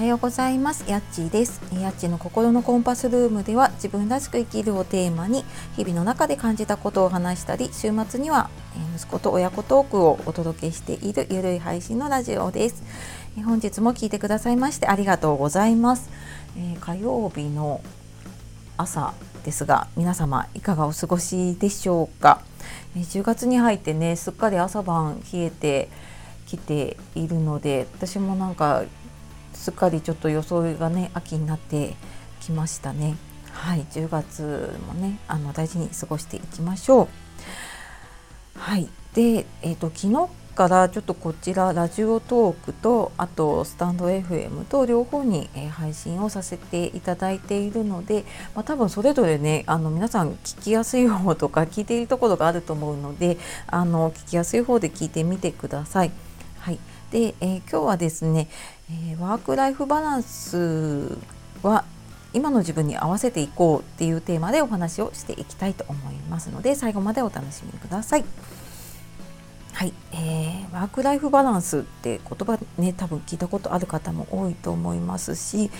はようございます。やっちーです。やっちの心のコンパスルームでは自分らしく生きるをテーマに日々の中で感じたことを話したり週末には息子と親子トークをお届けしているゆるい配信のラジオです。本日も聞いてくださいましてありがとうございます、えー、火曜日の朝ですが皆様いかがお過ごしでしょうか、え、10月に入ってねすっかり朝晩冷えてきているので私もなんかすっかりちょっと装いがね秋になってきましたねはい10月もねあの大事に過ごしていきましょうはいでえっ、ー、と昨日からちょっとこちらラジオトークとあとスタンド FM と両方に、え配信をさせていただいているので、まあ、多分それぞれねあの皆さん聞きやすい方とか聞いているところがあると思うのであの聞きやすい方で聞いてみてください。で、えー、今日はですね、え、ワークライフバランスは今の自分に合わせていこうっていうテーマでお話をしていきたいと思いますので最後までお楽しみください。はい、えー、ワークライフバランスって言葉ね多分聞いたことある方も多いと思いますし、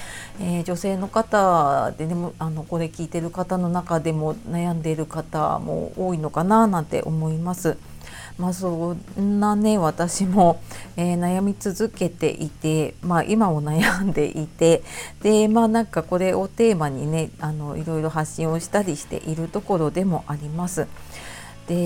えー、女性の方ででもあのこれ聞いてる方の中でも悩んでいる方も多いのかななんて思います。まあ、そんなね私も、えー、悩み続けていて、まあ、今も悩んでいてでまあなんかこれをテーマにねあのいろいろ発信をしたりしているところでもあります。で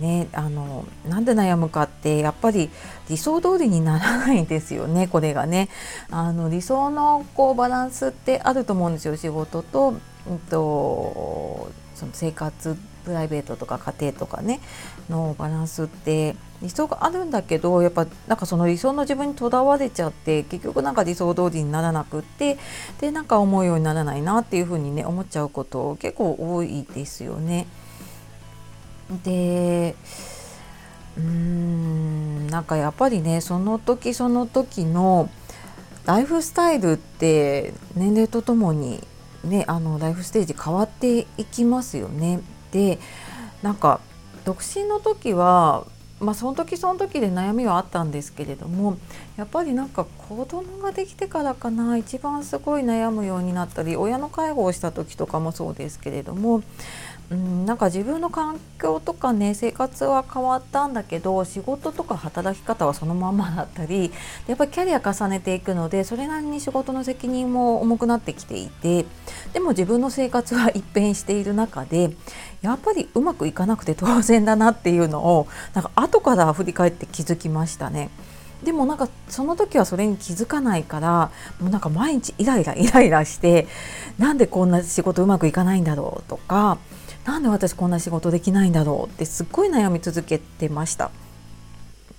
ねあのなんで悩むかってやっぱり理想通りにならないんですよねこれがねあの理想のこうバランスってあると思うんですよ仕事と,、うんとその生活プライベートとか家庭とかねのバランスって理想があるんだけどやっぱなんかその理想の自分にとらわれちゃって結局なんか理想通りにならなくってでなんか思うようにならないなっていうふうにね思っちゃうこと結構多いですよね。でうーんなんかやっぱりねその時その時のライフスタイルって年齢とともにねあのライフステージ変わっていきますよね。でなんか独身の時はまあ、その時その時で悩みはあったんですけれどもやっぱりなんか子供ができてからかな一番すごい悩むようになったり親の介護をした時とかもそうですけれどもうん、なんか自分の環境とかね生活は変わったんだけど仕事とか働き方はそのままだったりやっぱりキャリア重ねていくのでそれなりに仕事の責任も重くなってきていてでも自分の生活は一変している中でやっぱりうまくいかなくて 当然だなっていうのをなんか後から振り返って気づきましたね。でもなんかその時はそれに気づかないからもうなんか毎日イライライライラしてなんでこんな仕事うまくいかないんだろうとかなんで私こんな仕事できないんだろうってすっごい悩み続けてました。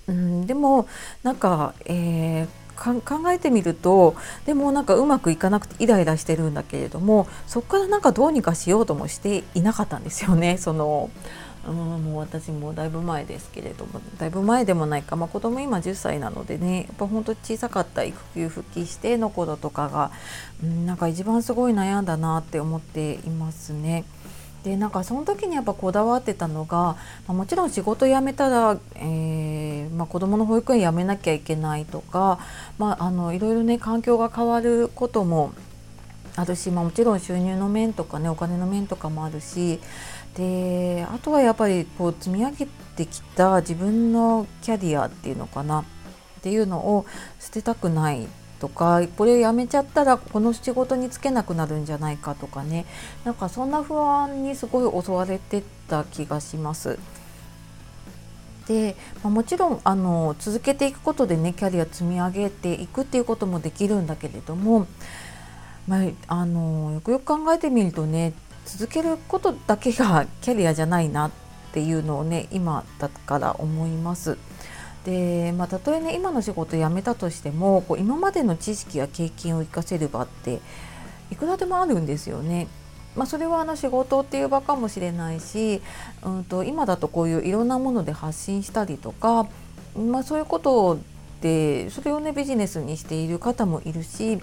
うん、でもなんか、えー、考えてみるとでもなんかうまくいかなくてイライラしてるんだけれどもそこからなんかどうにかしようともしていなかったんですよね。そのうん、もう私もだいぶ前ですけれどもだいぶ前でもないか、まあ、子供今10歳なのでねやっぱ本当小さかった育休復帰しての頃とかが、うん、なんか一番すごい悩んだなって思っていますね。でなんかその時にやっぱこだわってたのが、まあ、もちろん仕事辞めたら、えーまあ、子どもの保育園辞めなきゃいけないとか、まあ、あのいろいろね環境が変わることもあるし、まあ、もちろん収入の面とかねお金の面とかもあるしであとはやっぱりこう積み上げてきた自分のキャリアっていうのかなっていうのを捨てたくないとかこれやめちゃったらこの仕事に就けなくなるんじゃないかとかねなんかそんな不安にすごい襲われてた気がします。で、まあ、もちろんあの続けていくことでねキャリア積み上げていくっていうこともできるんだけれども、まあ、あのよくよく考えてみるとね続けることだけがキャリアじゃないなっていうのをね今だから思います。でまあ、たとえね今の仕事辞めたとしてもこう今までの知識や経験を生かせる場っていくらでもあるんですよね。まあ、それはあの仕事っていう場かもしれないし、うんと、今だとこういういろんなもので発信したりとか、まあ、そういうことでそれをねビジネスにしている方もいるし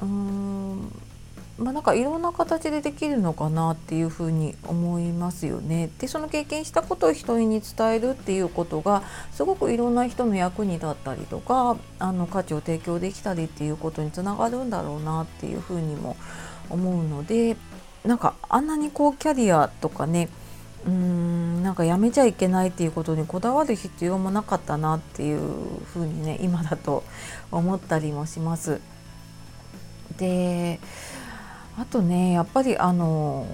うーんまあ、なんかいろんな形でできるのかなっていうふうに思いますよね。でその経験したことを人に伝えるっていうことがすごくいろんな人の役に立ったりとかあの価値を提供できたりっていうことにつながるんだろうなっていうふうにも思うのでなんかあんなにこうキャリアとかねうーんなんかやめちゃいけないっていうことにこだわる必要もなかったなっていうふうにね今だと思ったりもします。であとねやっぱりあの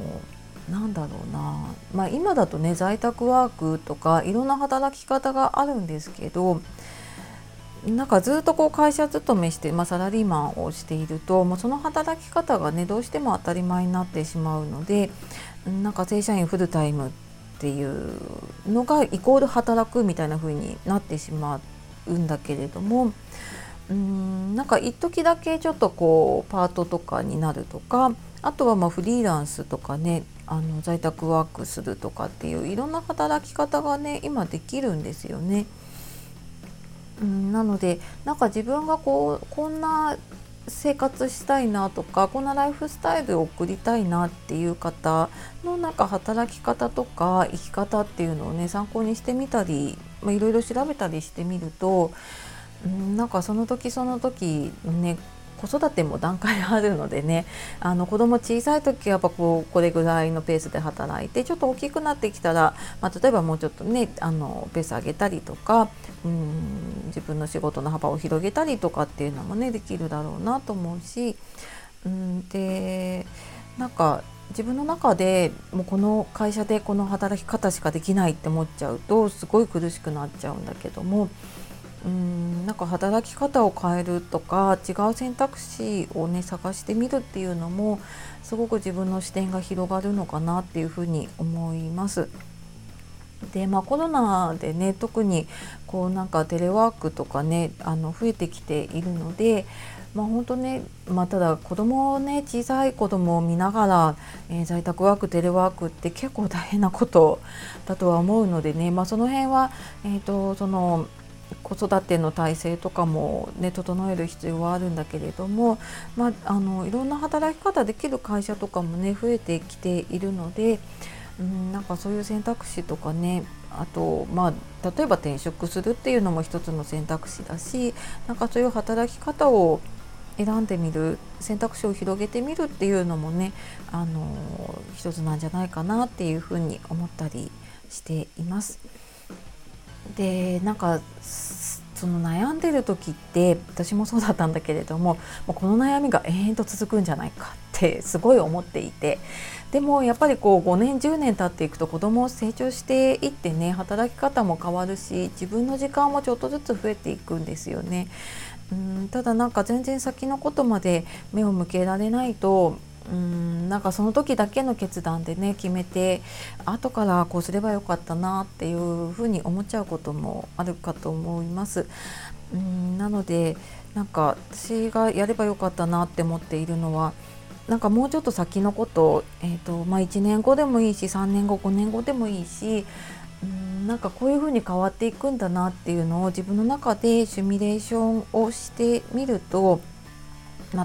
なんだろうな、まあ、今だとね在宅ワークとかいろんな働き方があるんですけどなんかずっとこう会社勤めして、まあ、サラリーマンをしているともうその働き方がねどうしても当たり前になってしまうのでなんか正社員フルタイムっていうのがイコール働くみたいな風になってしまうんだけれどもうんなんか一時だけちょっとこうパートとかになるとかあとはまフリーランスとかねあの在宅ワークするとかっていういろんな働き方がね今できるんですよね。うんなのでなんか自分がこうこんな生活したいなとかこんなライフスタイルを送りたいなっていう方のなんか働き方とか生き方っていうのをね参考にしてみたり、いろいろ調べたりしてみるとなんかその時その時ね子育ても段階あるのでねあの子供小さい時はやっぱこうこれぐらいのペースで働いてちょっと大きくなってきたら、まあ、例えばもうちょっとねあのペース上げたりとかうん自分の仕事の幅を広げたりとかっていうのもねできるだろうなと思うしうんでなんか自分の中でもうこの会社でこの働き方しかできないって思っちゃうとすごい苦しくなっちゃうんだけどもうんなんか働き方を変えるとか違う選択肢をね探してみるっていうのもすごく自分の視点が広がるのかなっていうふうに思います。でまあ、コロナでね特にこうなんかテレワークとかねあの増えてきているので、まあ、本当ね、まあ、ただ子供をね小さい子供を見ながら、えー、在宅ワークテレワークって結構大変なことだとは思うのでね、まあ、その辺は、えーとその子育ての体制とかも、ね、整える必要はあるんだけれども、まあ、あのいろんな働き方できる会社とかもね増えてきているので、うん、なんかそういう選択肢とかねあと、まあ、例えば転職するっていうのも一つの選択肢だしなんかそういう働き方を選んでみる選択肢を広げてみるっていうのもねあの一つなんじゃないかなっていうふうに思ったりしています。でなんかその悩んでる時って私もそうだったんだけれどももうこの悩みが延々と続くんじゃないかってすごい思っていてでもやっぱりこう5年10年経っていくと子供成長していってね働き方も変わるし自分の時間もちょっとずつ増えていくんですよね。うんただなんか全然先のことまで目を向けられないとうんなんかその時だけの決断でね決めて後からこうすればよかったなっていうふうに思っちゃうこともあるかと思います。うんなのでなんか私がやればよかったなって思っているのはなんかもうちょっと先のこと,、えーとまあ、1年後でもいいし3年後5年後でもいいしうんなんかこういうふうに変わっていくんだなっていうのを自分の中でシミュレーションをしてみると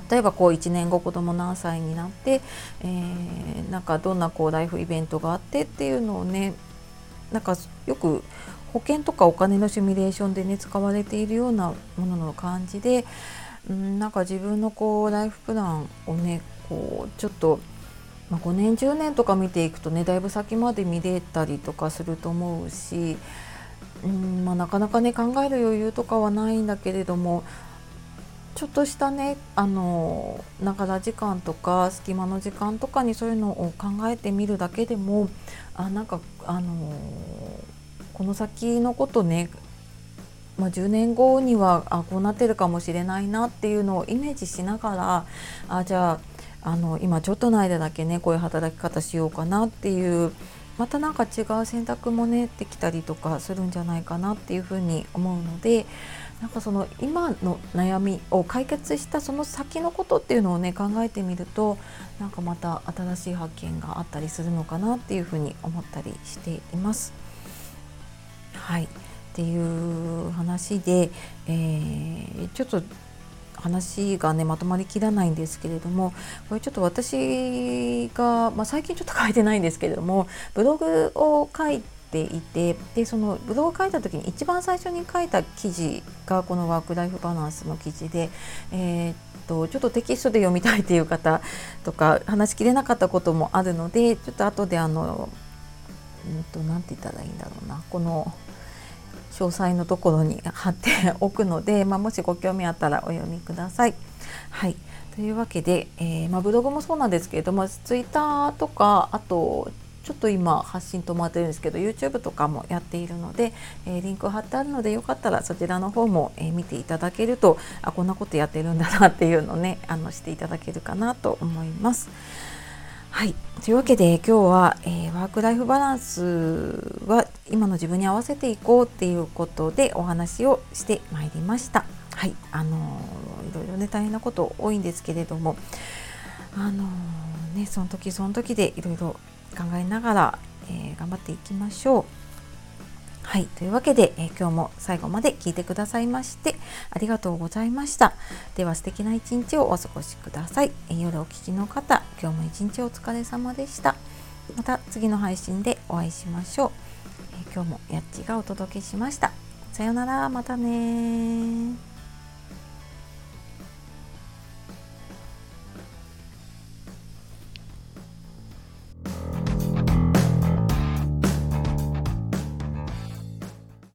例えばこう1年後子供何歳になって、えー、なんかどんなこうライフイベントがあってっていうのをねなんかよく保険とかお金のシミュレーションでね使われているようなものの感じでうんなんか自分のこうライフプランをねこうちょっと、まあ、5年10年とか見ていくとねだいぶ先まで見れたりとかすると思うしうん、まあ、なかなかね考える余裕とかはないんだけれどもちょっとしたねあのながら時間とか隙間の時間とかにそういうのを考えてみるだけでもあなんかあのこの先のことねまあ、10年後にはあこうなってるかもしれないなっていうのをイメージしながらあじゃああの今ちょっとの間だけねこういう働き方しようかなっていうまた何か違う選択もねできたりとかするんじゃないかなっていうふうに思うのでなんかその今の悩みを解決したその先のことっていうのをね考えてみるとなんかまた新しい発見があったりするのかなっていうふうに思ったりしています。はいっていう話で、えー、ちょっと話がねまとまりきらないんですけれどもこれちょっと私が、まあ、最近ちょっと書いてないんですけれどもブログを書いてていてでそのブログを書いた時に一番最初に書いた記事がこのワーク・ライフ・バランスの記事で、えー、っとちょっとテキストで読みたいという方とか話しきれなかったこともあるのでちょっと後であのうんと何て言ったらいいんだろうなこの詳細のところに貼っておくので、まあ、もしご興味あったらお読みください。はいというわけで、えー、まあ、ブログもそうなんですけれどもツイッターとかあとちょっと今発信止まってるんですけど YouTube とかもやっているので、え、リンク貼ってあるのでよかったらそちらの方も、え、見ていただけるとあこんなことやってるんだなっていうのね あのしていただけるかなと思います。はいというわけで今日は、えー、ワーク・ライフ・バランスは今の自分に合わせていこうっていうことでお話をしてまいりました。はいあのー、いろいろね大変なこと多いんですけれどもあのー、ねその時その時でいろいろ考えながら、え頑張っていきましょう。はい。というわけで、えー、今日も最後まで聞いてくださいましてありがとうございました。では素敵な一日をお過ごしください。えー、夜お聞きの方、今日も一日お疲れ様でした。また次の配信でお会いしましょう。えー、今日もやっちがお届けしました。さようなら、またね